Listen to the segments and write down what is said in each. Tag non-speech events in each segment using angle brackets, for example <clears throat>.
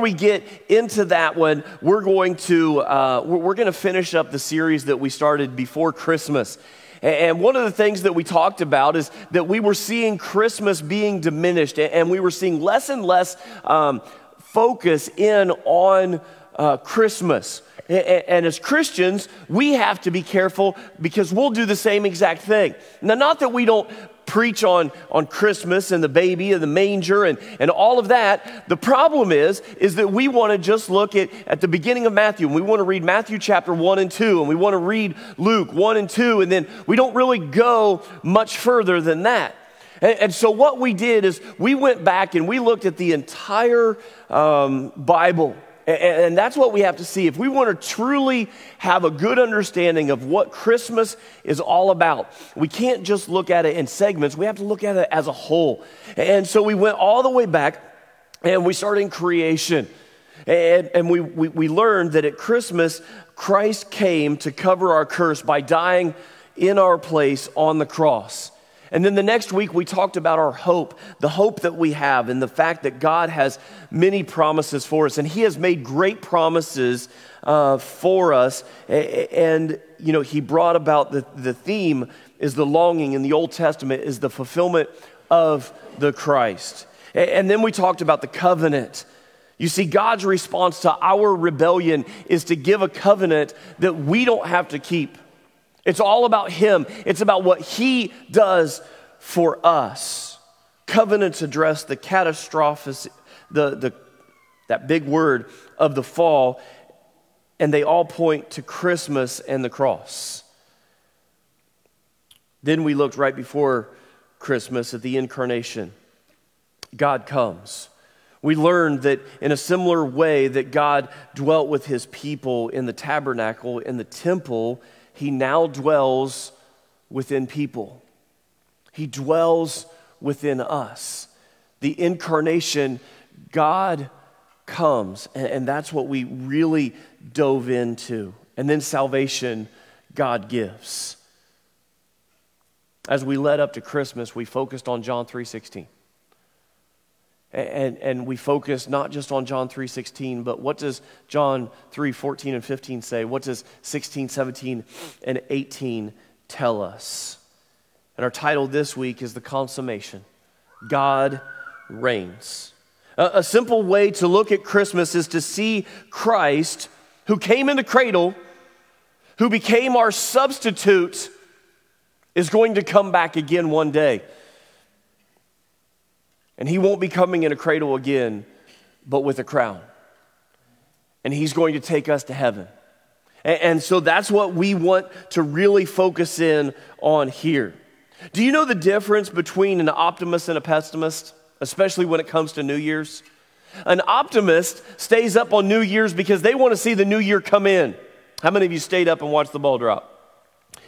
we get into that one, we're going to uh, we're going to finish up the series that we started before Christmas. And one of the things that we talked about is that we were seeing Christmas being diminished, and we were seeing less and less um, focus in on uh, Christmas. And as Christians, we have to be careful because we'll do the same exact thing. Now, not that we don't preach on, on Christmas and the baby and the manger and, and all of that. The problem is, is that we want to just look at, at the beginning of Matthew and we want to read Matthew chapter 1 and 2 and we want to read Luke 1 and 2 and then we don't really go much further than that. And, and so what we did is we went back and we looked at the entire um, Bible and that's what we have to see. If we want to truly have a good understanding of what Christmas is all about, we can't just look at it in segments. We have to look at it as a whole. And so we went all the way back and we started in creation. And, and we, we, we learned that at Christmas, Christ came to cover our curse by dying in our place on the cross. And then the next week, we talked about our hope, the hope that we have, and the fact that God has many promises for us. And He has made great promises uh, for us. And, you know, He brought about the, the theme is the longing in the Old Testament, is the fulfillment of the Christ. And then we talked about the covenant. You see, God's response to our rebellion is to give a covenant that we don't have to keep. It's all about Him, it's about what He does for us. Covenants address the catastrophic, the, the, that big word of the fall, and they all point to Christmas and the cross. Then we looked right before Christmas at the incarnation. God comes. We learned that in a similar way that God dwelt with his people in the tabernacle, in the temple, he now dwells within people. He dwells within us. The incarnation, God comes, and, that's what we really dove into. And then salvation, God gives. As we led up to Christmas, we focused on John 3:16 and, and we focus not just on John 3.16, but what does John 3.14 and 15 say? What does 16, 17, and 18 tell us? And our title this week is The Consummation. God reigns. A, a simple way to look at Christmas is to see Christ, who came in the cradle, who became our substitute, is going to come back again one day. And he won't be coming in a cradle again, but with a crown. And he's going to take us to heaven. And, and so that's what we want to really focus in on here. Do you know the difference between an optimist and a pessimist, especially when it comes to New Year's? An optimist stays up on New Year's because they want to see the new year come in. How many of you stayed up and watched the ball drop?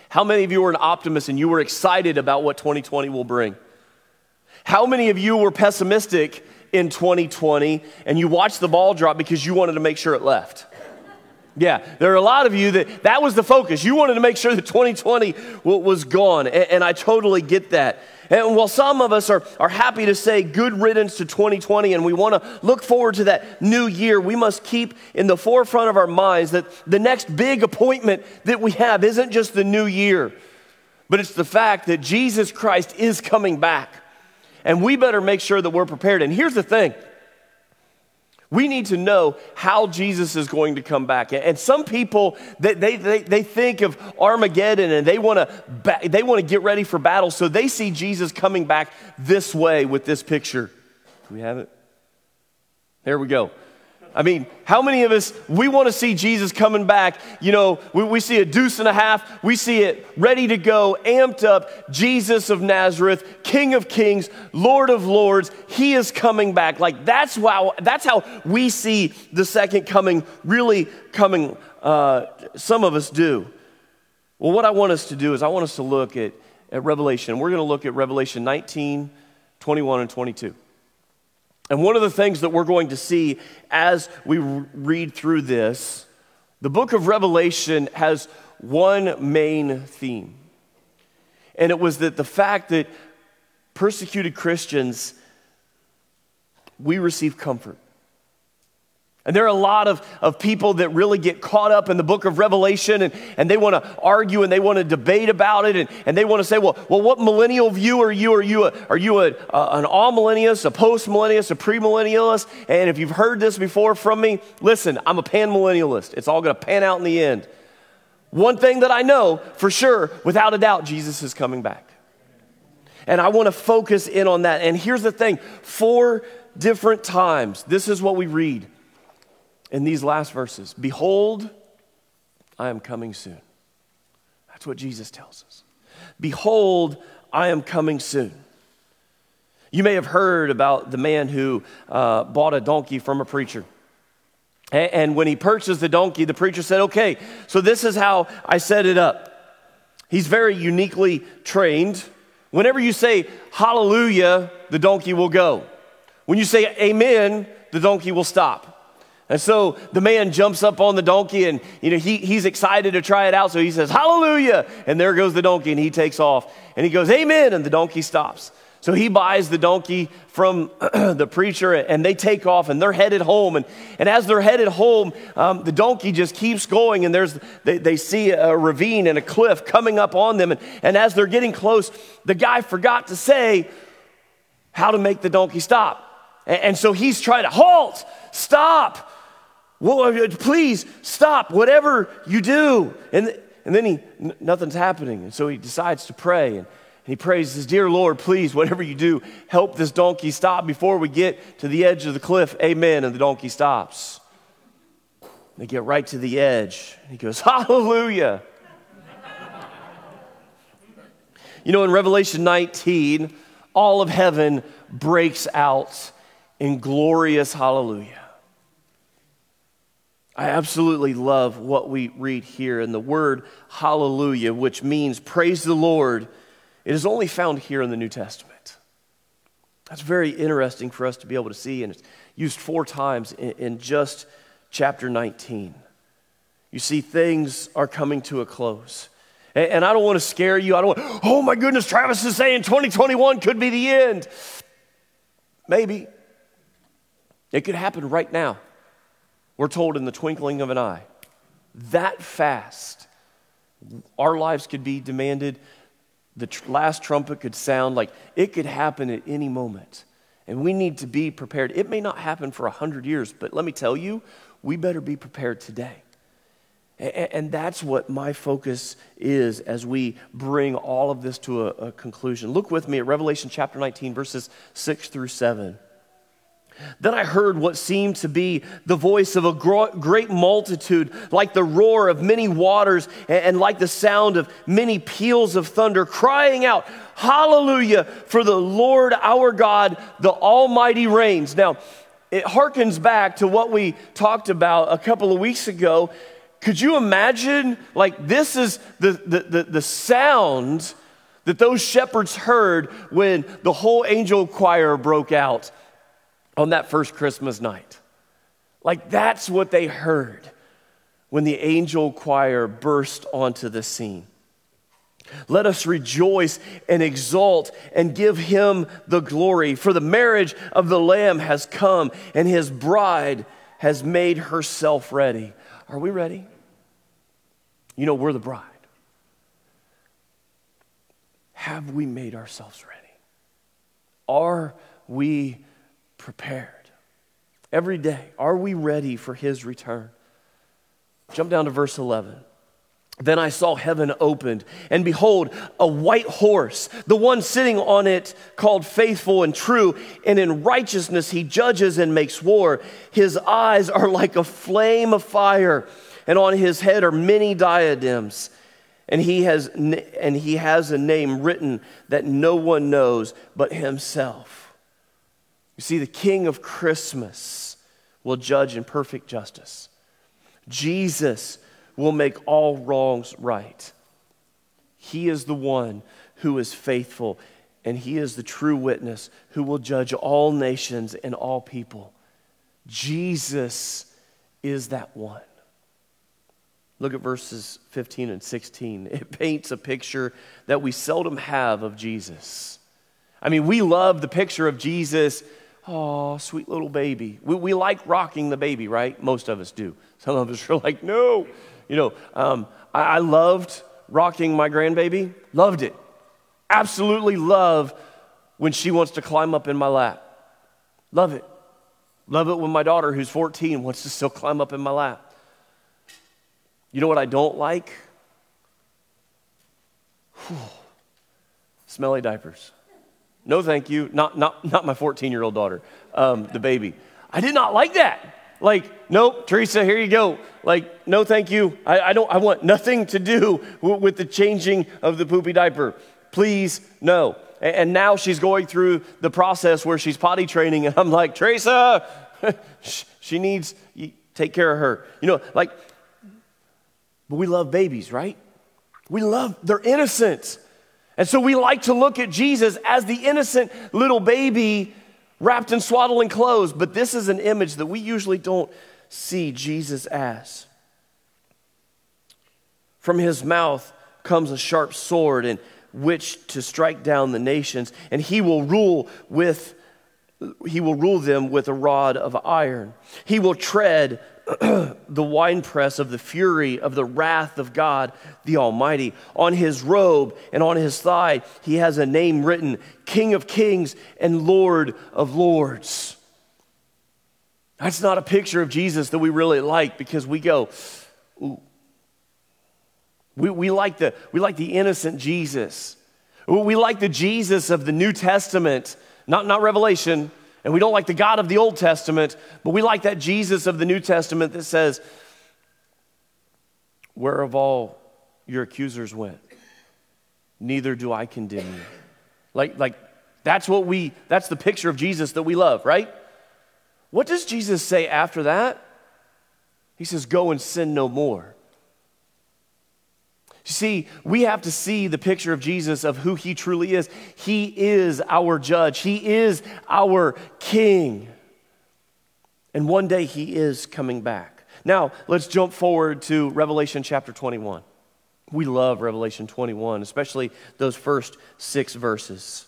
How many of you were an optimist and you were excited about what 2020 will bring? How many of you were pessimistic in 2020 and you watched the ball drop because you wanted to make sure it left? Yeah, there are a lot of you that that was the focus. You wanted to make sure that 2020 was gone, and, and I totally get that. And while some of us are, are happy to say good riddance to 2020 and we want to look forward to that new year, we must keep in the forefront of our minds that the next big appointment that we have isn't just the new year, but it's the fact that Jesus Christ is coming back and we better make sure that we're prepared. And here's the thing we need to know how Jesus is going to come back. And some people, they, they, they, think of Armageddon and they want to they want to get ready for battle. So they see Jesus coming back this way with this picture. Do we have it? There we go. I mean, how many of us, we want to see Jesus coming back? You know, we, we, see a deuce and a half, we see it ready to go, amped up. Jesus of Nazareth, King of Kings, Lord of Lords, He is coming back. Like, that's how, that's how we see the second coming really coming. Uh, some of us do. Well, what I want us to do is I want us to look at, at Revelation. We're going to look at Revelation 19, 21, and 22. And one of the things that we're going to see as we read through this, the book of Revelation has one main theme. And it was that the fact that persecuted Christians, we receive comfort. And there are a lot of, of people that really get caught up in the book of Revelation and, and they want to argue and they want to debate about it and, and they want to say, well, well, what millennial view are you? Are you, a, are you a, an amillennialist, a postmillennialist, a premillennialist? And if you've heard this before from me, listen, I'm a panmillennialist. It's all going to pan out in the end. One thing that I know for sure, without a doubt, Jesus is coming back. And I want to focus in on that. And here's the thing four different times, this is what we read in these last verses Behold, I am coming soon. That's what Jesus tells us. Behold, I am coming soon. You may have heard about the man who uh, bought a donkey from a preacher. And when he purchased the donkey, the preacher said, Okay, so this is how I set it up. He's very uniquely trained. Whenever you say hallelujah, the donkey will go. When you say amen, the donkey will stop. And so the man jumps up on the donkey and you know he, he's excited to try it out. So he says, Hallelujah. And there goes the donkey and he takes off. And he goes, Amen. And the donkey stops. So he buys the donkey from <clears throat> the preacher and they take off and they're headed home. And, and as they're headed home, um, the donkey just keeps going and there's, they, they see a ravine and a cliff coming up on them. And, and as they're getting close, the guy forgot to say how to make the donkey stop. And, and so he's trying to halt, stop. Well, uh, please stop, whatever you do. And, and then he, nothing's happening. And so he decides to pray. And, he prays, says, Dear Lord, please, whatever you do, help this donkey stop before we get to the edge of the cliff. Amen. And the donkey stops. They get right to the edge. He goes, Hallelujah. you know, in Revelation 19, all of heaven breaks out in glorious hallelujah. I absolutely love what we read here. in the word hallelujah, which means praise the Lord, it is only found here in the New Testament. That's very interesting for us to be able to see, and it's used four times in, in just chapter 19. You see, things are coming to a close. And, and I don't want to scare you. I don't want, oh my goodness, Travis is saying 2021 could be the end. Maybe. It could happen right now. We're told in the twinkling of an eye. That fast, our lives could be demanded. The tr- last trumpet could sound like it could happen at any moment. And we need to be prepared. It may not happen for 100 years, but let me tell you, we better be prepared today. And that's what my focus is as we bring all of this to a, conclusion. Look with me at Revelation chapter 19, verses 6 through 7. Then I heard what seemed to be the voice of a great multitude, like the roar of many waters and like the sound of many peals of thunder, crying out, Hallelujah, for the Lord our God, the Almighty reigns. Now, it harkens back to what we talked about a couple of weeks ago. Could you imagine? Like, this is the, the, the, the sound that those shepherds heard when the whole angel choir broke out on that first Christmas night. Like that's what they heard when the angel choir burst onto the scene. Let us rejoice and exult and give him the glory, for the marriage of the Lamb has come and his bride has made herself ready. Are we ready? You know, we're the bride. Have we made ourselves ready? Are we prepared? Every day, are we ready for his return? Jump down to verse 11. Then I saw heaven opened, and behold, a white horse, the one sitting on it called faithful and true, and in righteousness he judges and makes war. His eyes are like a flame of fire, and on his head are many diadems. And he has, and he has a name written that no one knows but himself. You see, the King of Christmas will judge in perfect justice. Jesus will make all wrongs right. He is the one who is faithful, and He is the true witness who will judge all nations and all people. Jesus is that one. Look at verses 15 and 16. It paints a picture that we seldom have of Jesus. I mean, we love the picture of Jesus Oh, sweet little baby. We, we like rocking the baby, right? Most of us do. Some of us <laughs> are like, no. You know, um, I, I loved rocking my grandbaby, loved it. Absolutely love when she wants to climb up in my lap. Love it. Love it when my daughter, who's 14, wants to still climb up in my lap. You know what I don't like? Whew. Smelly diapers. No, thank you. Not, not, not my 14 year old daughter, um, the baby. I did not like that. Like, nope, Teresa, here you go. Like, no, thank you. I, I don't. I want nothing to do with, with the changing of the poopy diaper. Please, no. And, and now she's going through the process where she's potty training, and I'm like, Teresa, <laughs> she needs you take care of her. You know, like, but we love babies, right? We love they're innocent. And so we like to look at Jesus as the innocent little baby wrapped in swaddling clothes, but this is an image that we usually don't see Jesus as. From his mouth comes a sharp sword in which to strike down the nations, and he will rule with he will rule them with a rod of iron. He will tread <clears throat> the winepress of the fury of the wrath of God the Almighty. On his robe and on his thigh, he has a name written King of Kings and Lord of Lords. That's not a picture of Jesus that we really like because we go, ooh. We, we, like the, we like the innocent Jesus. We like the Jesus of the New Testament, not, not Revelation, and we don't like the God of the Old Testament, but we like that Jesus of the New Testament that says, Where have all your accusers went? Neither do I condemn you. Like, like that's what we, that's the picture of Jesus that we love, right? What does Jesus say after that? He says, Go and sin no more. See, we have to see the picture of Jesus of who he truly is. He is our judge, he is our king. And one day he is coming back. Now, let's jump forward to Revelation chapter 21. We love Revelation 21, especially those first six verses.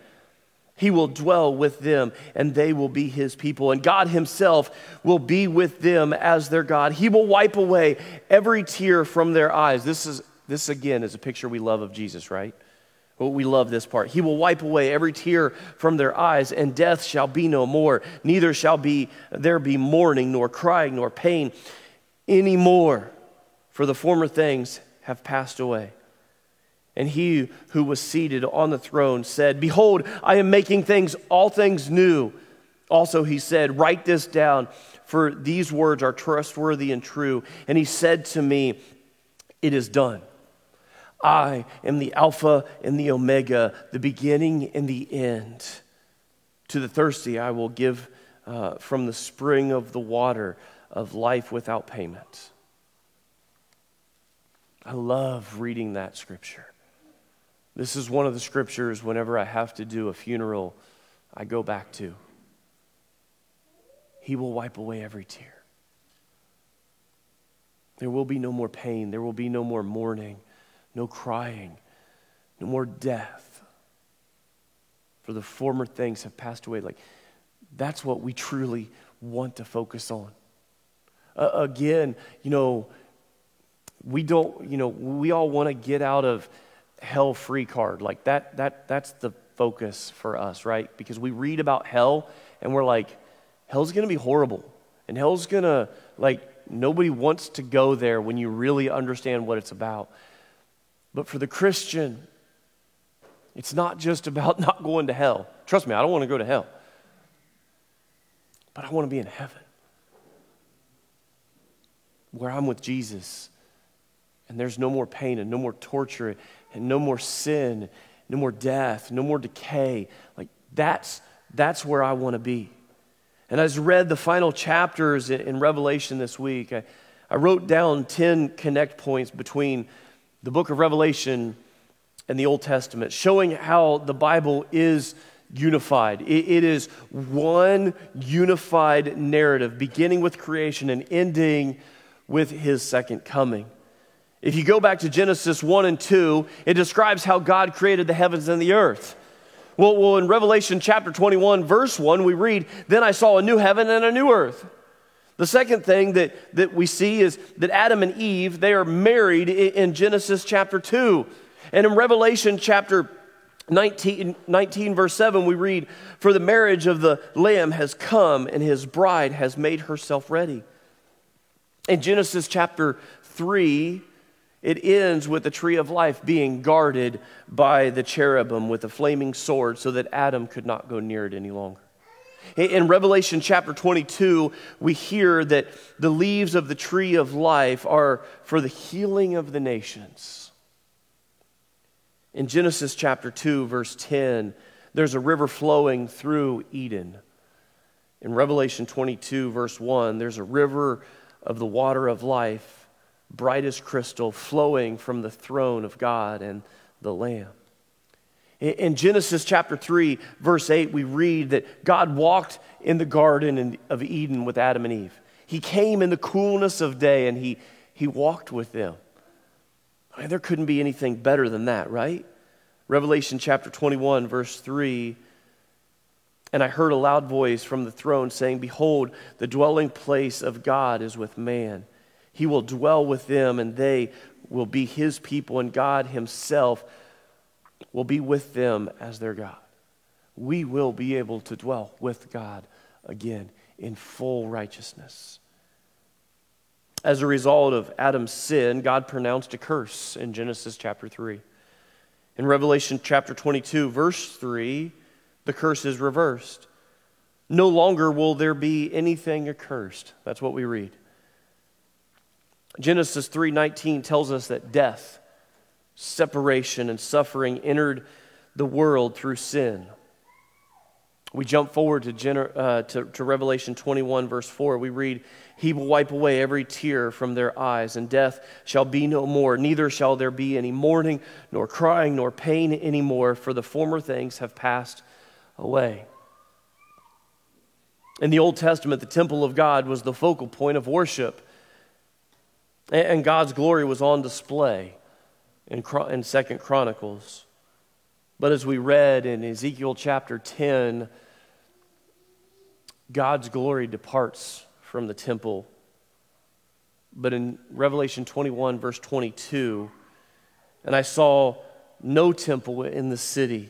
he will dwell with them, and they will be his people. And God himself will be with them as their God. He will wipe away every tear from their eyes. This, is, this again, is a picture we love of Jesus, right? We love this part. He will wipe away every tear from their eyes, and death shall be no more. Neither shall be there be mourning, nor crying, nor pain anymore, for the former things have passed away. And he who was seated on the throne said, Behold, I am making things, all things new. Also, he said, Write this down, for these words are trustworthy and true. And he said to me, It is done. I am the Alpha and the Omega, the beginning and the end. To the thirsty, I will give uh, from the spring of the water of life without payment. I love reading that scripture. This is one of the scriptures whenever I have to do a funeral, I go back to. He will wipe away every tear. There will be no more pain. There will be no more mourning, no crying, no more death. For the former things have passed away. Like, that's what we truly want to focus on. Uh, again, you know, we don't, you know, we all want to get out of hell free card. Like that, that, that's the focus for us, right? Because we read about hell and we're like, hell's going to be horrible. And hell's going to, like, nobody wants to go there when you really understand what it's about. But for the Christian, it's not just about <laughs> not going to hell. Trust me, I don't want to go to hell. But I want to be in heaven where I'm with Jesus and there's no more pain and no more torture and no more sin, no more death, no more decay. Like that's that's where I want to be. And as I read the final chapters in, Revelation this week, I, I wrote down 10 connect points between the book of Revelation and the Old Testament, showing how the Bible is unified. It, it is one unified narrative, beginning with creation and ending with his second coming. If you go back to Genesis 1 and 2, it describes how God created the heavens and the earth. Well, well, in Revelation chapter 21, verse 1, we read, Then I saw a new heaven and a new earth. The second thing that, that we see is that Adam and Eve, they are married in Genesis chapter 2. And in Revelation chapter 19, 19, verse 7, we read, For the marriage of the Lamb has come, and his bride has made herself ready. In Genesis chapter 3, it ends with the tree of life being guarded by the cherubim with a flaming sword so that Adam could not go near it any longer. In Revelation chapter 22, we hear that the leaves of the tree of life are for the healing of the nations. In Genesis chapter 2, verse 10, there's a river flowing through Eden. In Revelation 22, verse 1, there's a river of the water of life bright as crystal, flowing from the throne of God and the Lamb. In Genesis chapter 3, verse 8, we read that God walked in the garden of Eden with Adam and Eve. He came in the coolness of day and he, he walked with them. I mean, there couldn't be anything better than that, right? Revelation chapter 21, verse 3 And I heard a loud voice from the throne saying, Behold, the dwelling place of God is with man he will dwell with them, and they will be his people, and God himself will be with them as their God. We will be able to dwell with God again in full righteousness. As a result of Adam's sin, God pronounced a curse in Genesis chapter 3. In Revelation chapter 22, verse 3, the curse is reversed. No longer will there be anything accursed. That's what we read. Genesis 3:19 tells us that death, separation and suffering entered the world through sin. We jump forward to, uh, to, to, Revelation 21, verse 4. We read, He will wipe away every tear from their eyes, and death shall be no more. Neither shall there be any mourning, nor crying, nor pain anymore, for the former things have passed away. In the Old Testament, the temple of God was the focal point of worship. And God's glory was on display in, in Second Chronicles. But as we read in Ezekiel chapter 10, God's glory departs from the temple. But in Revelation 21, verse 22, and I saw no temple in the city,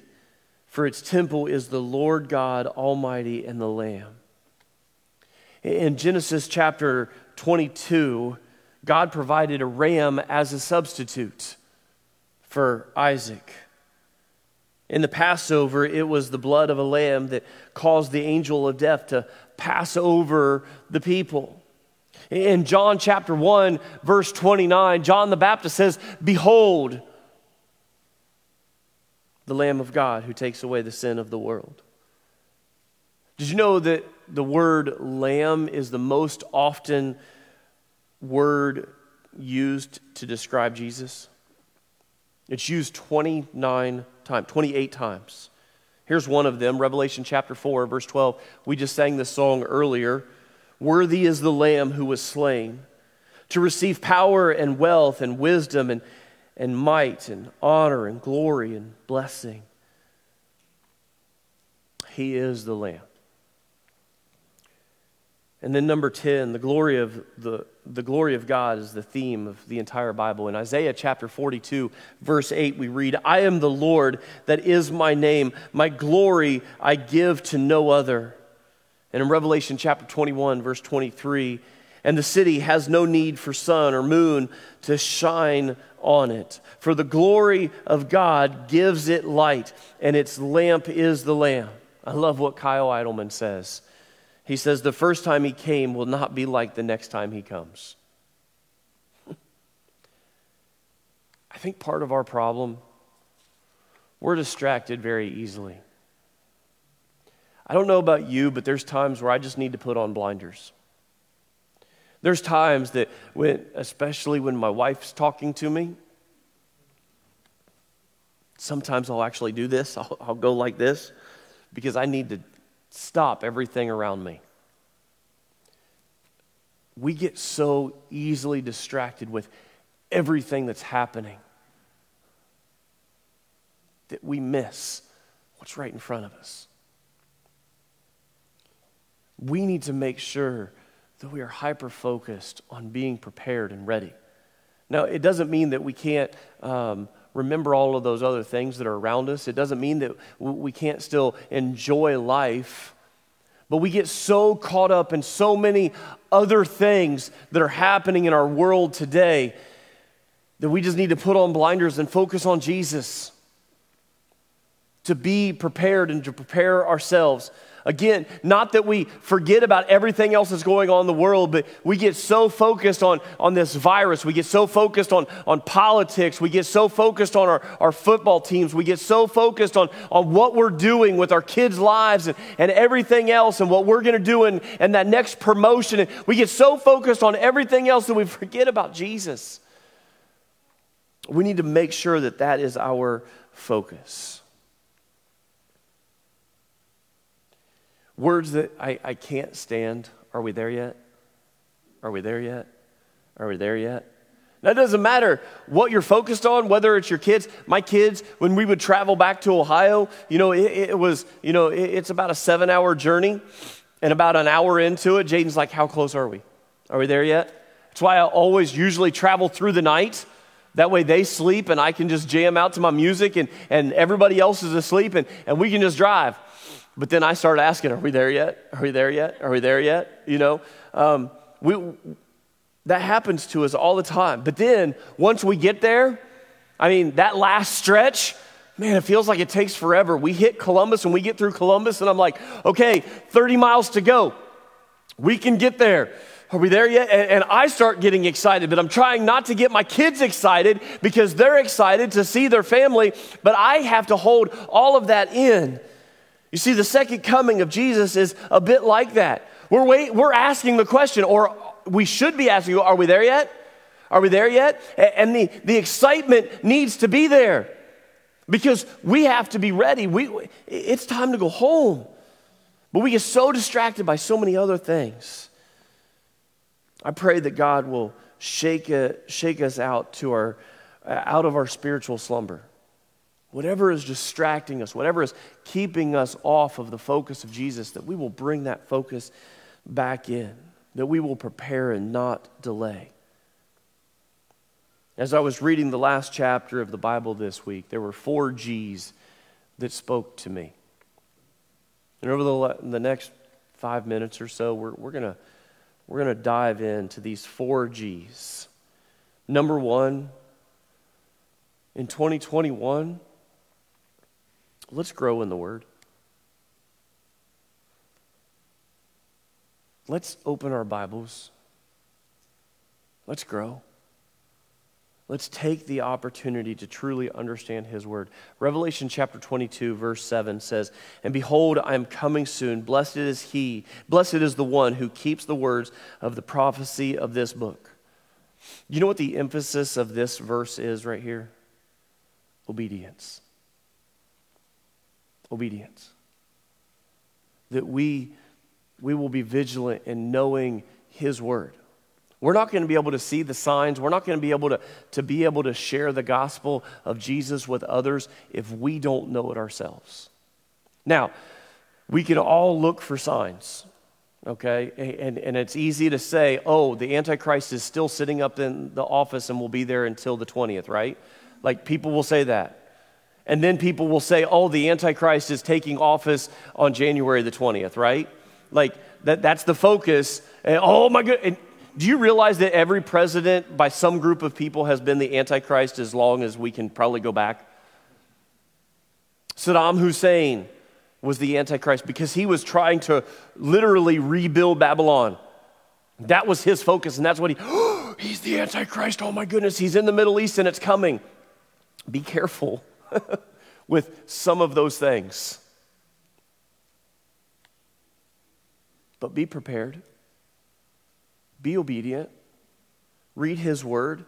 for its temple is the Lord God Almighty and the Lamb. In Genesis chapter 22, God provided a ram as a substitute for Isaac. In the Passover, it was the blood of a lamb that caused the angel of death to pass over the people. In John chapter 1, verse 29, John the Baptist says, Behold, the Lamb of God who takes away the sin of the world. Did you know that the word lamb is the most often word used to describe Jesus? It's used 29 times, 28 times. Here's one of them, Revelation chapter 4, verse 12. We just sang this song earlier. Worthy is the Lamb who was slain to receive power and wealth and wisdom and, and might and honor and glory and blessing. He is the Lamb. And then number 10, the glory of the, the glory of God is the theme of the entire Bible. In Isaiah chapter 42, verse 8, we read, I am the Lord, that is my name. My glory I give to no other. And in Revelation chapter 21, verse 23, and the city has no need for sun or moon to shine on it. For the glory of God gives it light, and its lamp is the Lamb. I love what Kyle Idleman says. He says, The first time he came will not be like the next time he comes. <laughs> I think part of our problem, we're distracted very easily. I don't know about you, but there's times where I just need to put on blinders. There's times that, when, especially when my wife's talking to me, Sometimes I'll actually do this, <laughs> I'll, I'll go like this because I need to stop everything around me. We get so easily distracted with everything that's happening that we miss what's right in front of us. We need to make sure that we are hyper focused on being prepared and ready. Now, it doesn't mean that we can't um, remember all of those other things that are around us. It doesn't mean that we can't still enjoy life. But we get so caught up in so many other things that are happening in our world today that we just need to put on blinders and focus on Jesus to be prepared and to prepare ourselves Again, not that we forget about everything else that's going on in the world, but we get so focused on, on this virus. We get so focused on, on politics. We get so focused on our, our football teams. We get so focused on, on what we're doing with our kids' lives and, and everything else and what we're going to do and, and that next promotion. We get so focused on everything else that we forget about Jesus. We need to make sure that that is our focus. Words that I, I can't stand. Are we there yet? Are we there yet? Are we there yet? Now, it doesn't matter what you're focused on, whether it's your kids. My kids, when we would travel back to Ohio, you know, it, it was, you know, it, it's about a seven hour journey. And about an hour into it, Jaden's like, How close are we? Are we there yet? That's why I always usually travel through the night. That way they sleep and I can just jam out to my music and, and everybody else is asleep and, and we can just drive. But then I started asking, Are we there yet? Are we there yet? Are we there yet? You know, um, we, that happens to us all the time. But then once we get there, I mean, that last stretch, man, it feels like it takes forever. We hit Columbus and we get through Columbus, and I'm like, okay, 30 miles to go. We can get there. Are we there yet? And, and, I start getting excited, but I'm trying not to get my kids excited because they're excited to see their family, but I have to hold all of that in. You see, the second coming of Jesus is a bit like that. We're, wait, we're asking the question, or we should be asking, are we there yet? Are we there yet? And the, the excitement needs to be there because we have to be ready. We, it's time to go home. But we get so distracted by so many other things. I pray that God will shake, a, shake us out, to our, uh, out of our spiritual slumber. Whatever is distracting us, whatever is keeping us off of the focus of Jesus, that we will bring that focus back in, that we will prepare and not delay. As I was reading the last chapter of the Bible this week, there were four G's that spoke to me. And over the, the next five minutes or so, we're, we're going we're to dive into these four G's. Number one, in 2021, Let's grow in the Word. Let's open our Bibles. Let's grow. Let's take the opportunity to truly understand His Word. Revelation chapter 22, verse 7 says, And behold, I am coming soon. Blessed is He, blessed is the one who keeps the words of the prophecy of this book. You know what the emphasis of this verse is right here? Obedience obedience. That we, we will be vigilant in knowing His word. We're not going to be able to see the signs. We're not going to be able to, to be able to share the gospel of Jesus with others if we don't know it ourselves. Now, we can all look for signs, okay? And, and it's easy to say, oh, the Antichrist is still sitting up in the office and will be there until the 20th, right? Like people will say that. And then people will say, oh, the Antichrist is taking office on January the 20th, right? Like, that, that's the focus. And, oh, my God. do you realize that every president by some group of people has been the Antichrist as long as we can probably go back? Saddam Hussein was the Antichrist because he was trying to literally rebuild Babylon. That was his focus, and that's what he, oh, <gasps> he's the Antichrist. Oh my goodness, he's in the Middle East and it's coming. Be careful. <laughs> with some of those things. But be prepared, be obedient, read His Word.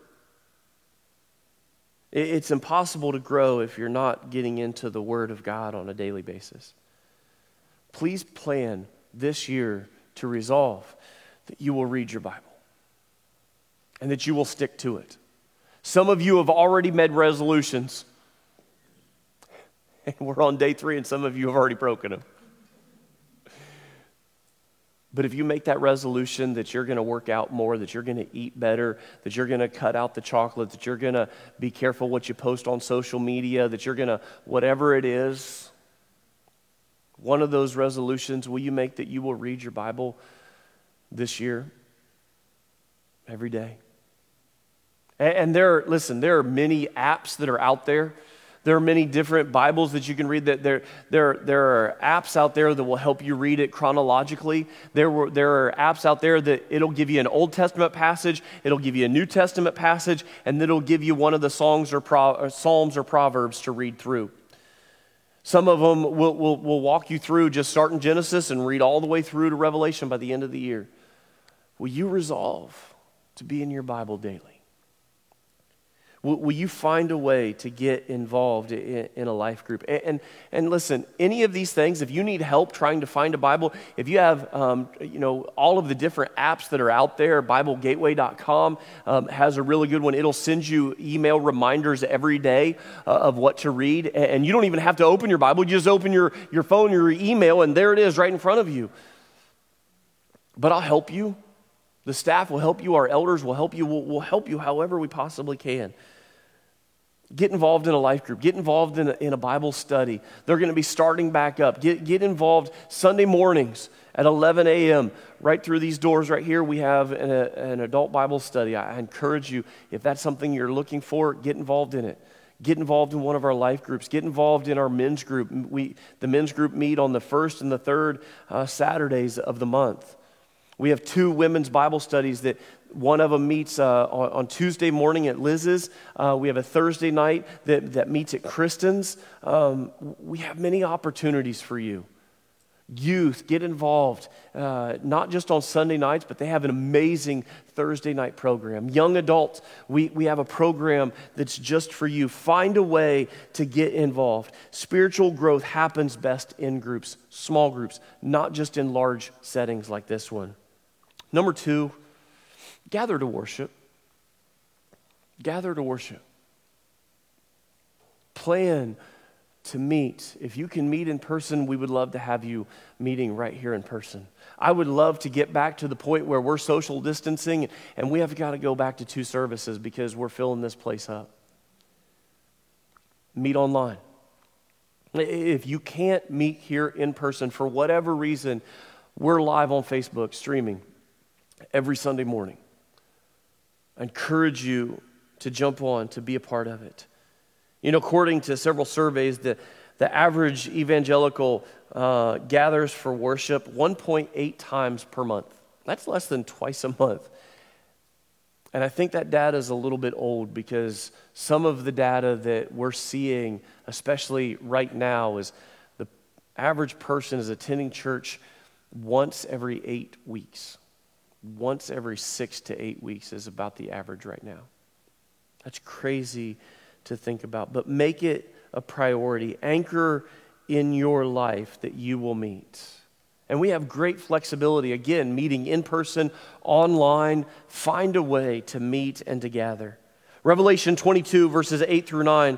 It's impossible to grow if you're not getting into the Word of God on a daily basis. Please plan this year to resolve that you will read your Bible and that you will stick to it. Some of you have already made resolutions, and <laughs> we're on day three, and some of you have already broken them. But if you make that resolution that you're going to work out more, that you're going to eat better, that you're going to cut out the chocolate, that you're going to be careful what you post on social media, that you're going to, whatever it is, one of those resolutions will you make that you will read your Bible this year? Every day. And there are, listen, there are many apps that are out there there are many different Bibles that you can read. That there, there, there are apps out there that will help you read it chronologically. There, were, there are apps out there that it'll give you an Old Testament passage, it'll give you a New Testament passage, and then it'll give you one of the songs or, pro, or Psalms or Proverbs to read through. Some of them will, will, will walk you through just starting Genesis and read all the way through to Revelation by the end of the year. Will you resolve to be in your Bible daily? Will, will you find a way to get involved in, in a life group? And, and, and, listen, any of these things, if you need help trying to find a Bible, if you have, um, you know, all of the different apps that are out there, BibleGateway.com um, has a really good one. It'll send you email reminders every day uh, of what to read. And you don't even have to open your Bible. You just open your, your phone, your email, and there it is right in front of you. But I'll help you. The staff will help you. Our elders will help you. We'll, we'll help you however we possibly can. Get involved in a life group. Get involved in a, in a Bible study. They're going to be starting back up. Get, get involved Sunday mornings at 11 a.m. Right through these doors right here, we have an, a, an adult Bible study. I encourage you, if that's something you're looking for, get involved in it. Get involved in one of our life groups. Get involved in our men's group. We, the men's group meet on the first and the third uh, Saturdays of the month. We have two women's Bible studies that one of them meets uh, on, on, Tuesday morning at Liz's. Uh, we have a Thursday night that, that meets at Kristen's. Um, we have many opportunities for you. Youth, get involved, uh, not just on Sunday nights, but they have an amazing Thursday night program. Young adults, we, we have a program that's just for you. Find a way to get involved. Spiritual growth happens best in groups, small groups, not just in large settings like this one. Number two, gather to worship. Gather to worship. Plan to meet. If you can meet in person, we would love to have you meeting right here in person. I would love to get back to the point where we're social distancing and we have got to go back to two services because we're filling this place up. Meet online. If you can't meet here in person for whatever reason, we're live on Facebook streaming every Sunday morning. I encourage you to jump on, to be a part of it. You know, according to several surveys, the, the average evangelical uh, gathers for worship 1.8 times per month. That's less than twice a month. And I think that data is a little bit old because some of the data that we're seeing, especially right now, is the average person is attending church once every eight weeks once every six to eight weeks is about the average right now. That's crazy to think about, but make it a priority. Anchor in your life that you will meet. And we have great flexibility, again, meeting in person, online. Find a way to meet and to gather. Revelation 22, verses 8 through 9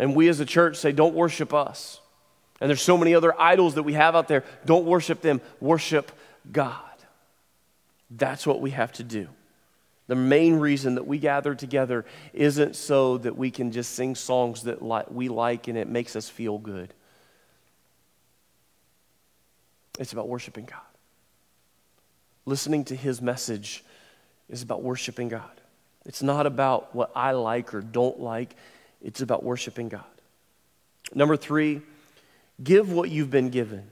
And we as a church say, don't worship us. And there's so many other idols that we have out there. Don't worship them, worship God. That's what we have to do. The main reason that we gather together isn't so that we can just sing songs that we like and it makes us feel good. It's about worshiping God. Listening to his message is about worshiping God. It's not about what I like or don't like. It's about worshiping God. Number three, give what you've been given.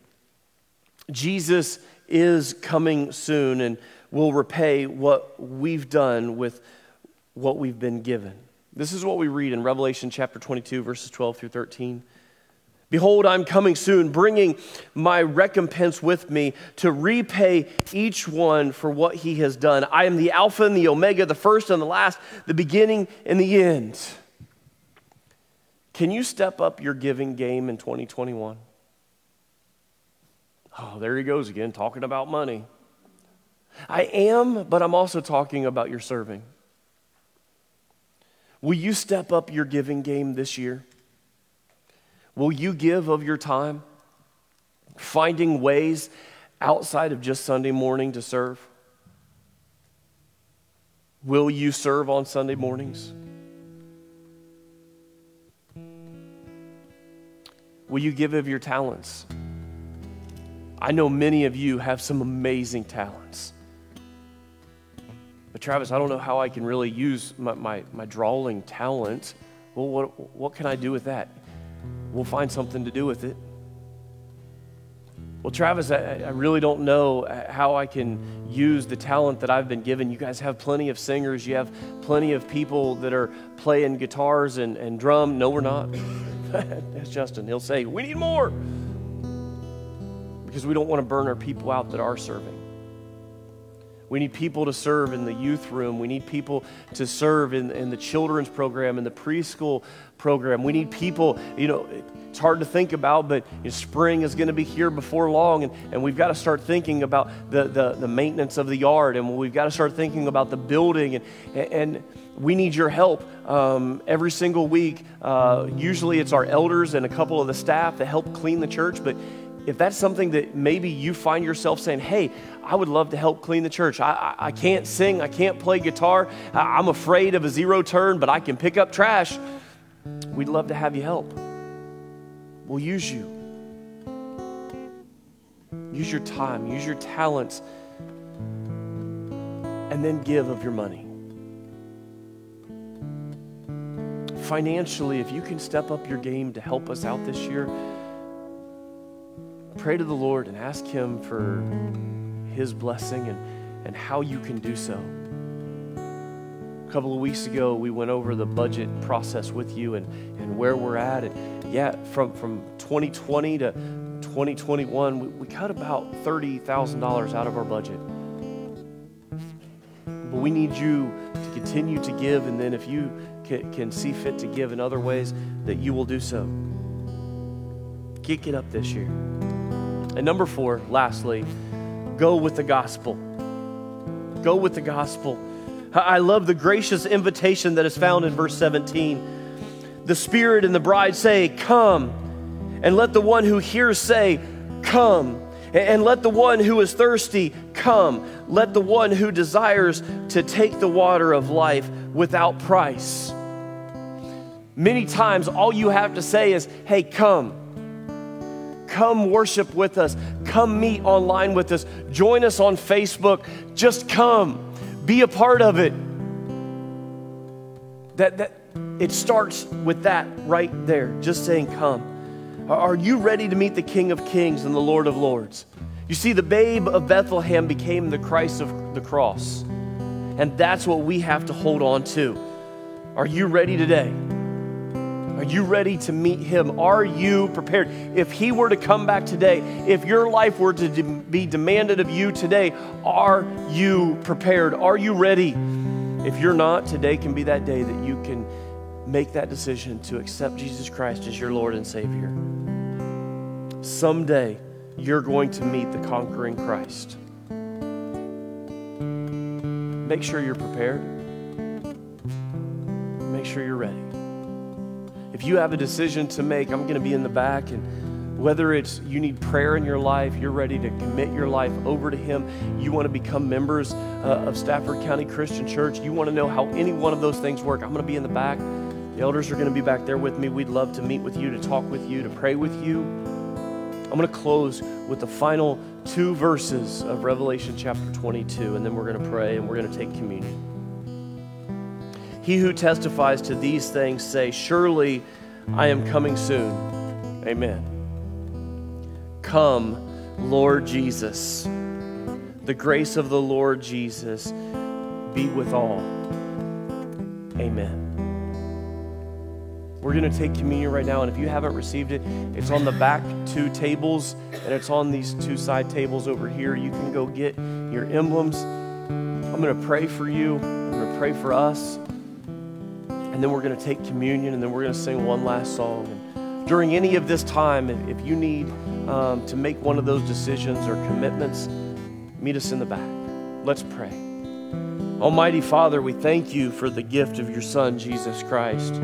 Jesus is coming soon and will repay what we've done with what we've been given. This is what we read in Revelation chapter 22, verses 12 through 13. Behold, I'm coming soon, bringing my recompense with me to repay each one for what he has done. I am the Alpha and the Omega, the first and the last, the beginning and the end. Can you step up your giving game in 2021? Oh, there he goes again, talking about money. I am, but I'm also talking about your serving. Will you step up your giving game this year? Will you give of your time? Finding ways outside of just Sunday morning to serve? Will you serve on Sunday mornings? Will you give of your talents? I know many of you have some amazing talents. But Travis, I don't know how I can really use my, my, my drawing talent. Well, what, what can I do with that? We'll find something to do with it. Well, Travis, I, I, really don't know how I can use the talent that I've been given. You guys have plenty of singers, you have plenty of people that are playing guitars and, and drum. No, we're not. <laughs> That's Justin. He'll say, We need more because we don't want to burn our people out that are serving. We need people to serve in the youth room. We need people to serve in, in the children's program, in the preschool program. We need people, you know, it's hard to think about, but you know, spring is going to be here before long, and, and we've got to start thinking about the, the, the maintenance of the yard, and we've got to start thinking about the building, and, and we need your help um, every single week. Uh, usually it's our elders and a couple of the staff that help clean the church, but if that's something that maybe you find yourself saying, hey, I would love to help clean the church. I, I, I can't sing, I can't play guitar, I, I'm afraid of a zero turn, but I can pick up trash. We'd love to have you help. We'll use you. Use your time, use your talents, and then give of your money. Financially, if you can step up your game to help us out this year, pray to the Lord and ask Him for His blessing and, and how you can do so. A couple of weeks ago, we went over the budget process with you and, and where we're at. And yeah, from, from 2020 to 2021, we, we cut about $30,000 out of our budget. But we need you to continue to give, and then if you can, can see fit to give in other ways, that you will do so. Kick it up this year. And number four, lastly, go with the gospel. Go with the gospel. I love the gracious invitation that is found in verse 17. The Spirit and the bride say, Come. And let the one who hears say, Come. And let the one who is thirsty come. Let the one who desires to take the water of life without price. Many times, all you have to say is, Hey, come. Come worship with us. Come meet online with us. Join us on Facebook. Just come. Be a part of it. That, that it starts with that right there, just saying, Come. Are you ready to meet the King of Kings and the Lord of Lords? You see, the babe of Bethlehem became the Christ of the cross. And that's what we have to hold on to. Are you ready today? Are you ready to meet him? Are you prepared? If he were to come back today, if your life were to de- be demanded of you today, are you prepared? Are you ready? If you're not, today can be that day that you can make that decision to accept Jesus Christ as your Lord and Savior. Someday, you're going to meet the conquering Christ. Make sure you're prepared. Make sure you're ready. If you have a decision to make, I'm going to be in the back. And whether it's you need prayer in your life, you're ready to commit your life over to Him, you want to become members uh, of Stafford County Christian Church, you want to know how any one of those things work, I'm going to be in the back. The elders are going to be back there with me. We'd love to meet with you, to talk with you, to pray with you. I'm going to close with the final two verses of Revelation chapter 22, and then we're going to pray and we're going to take communion. He who testifies to these things say, Surely I am coming soon. Amen. Come, Lord Jesus. The grace of the Lord Jesus be with all. Amen. We're going to take communion right now, and if you haven't received it, it's on the back two tables, and it's on these two side tables over here. You can go get your emblems. I'm going to pray for you, I'm going to pray for us, and then we're going to take communion, and then we're going to sing one last song. And during any of this time, if, you need um, to make one of those decisions or commitments, meet us in the back. Let's pray. Almighty Father, we thank you for the gift of your Son, Jesus Christ.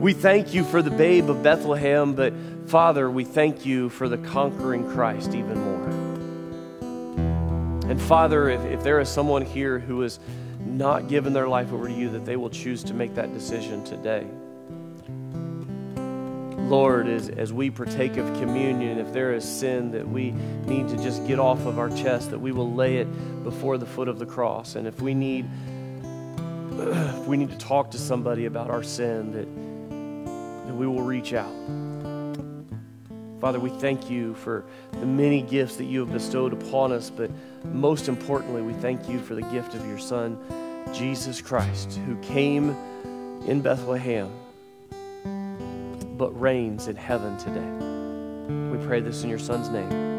We thank you for the babe of Bethlehem, but Father, we thank you for the conquering Christ even more. And Father, if, if there is someone here who has not given their life over to you, that they will choose to make that decision today. Lord, as, as we partake of communion, if there is sin that we need to just get off of our chest, that we will lay it before the foot of the cross. And if we need <clears throat> if we need to talk to somebody about our sin, that, that we will reach out. Father, we thank you for the many gifts that you have bestowed upon us, but most importantly, we thank you for the gift of your Son, Jesus Christ, who came in Bethlehem but reigns in heaven today. We pray this in your Son's name.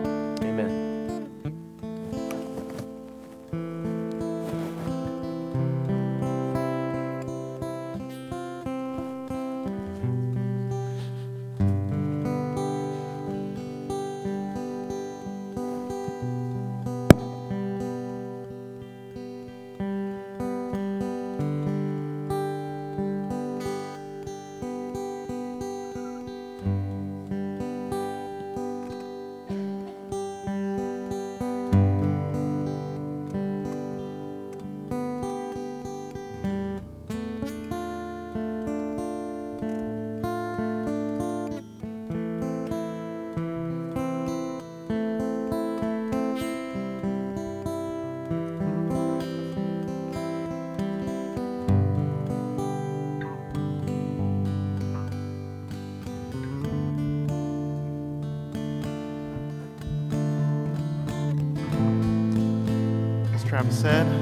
Said,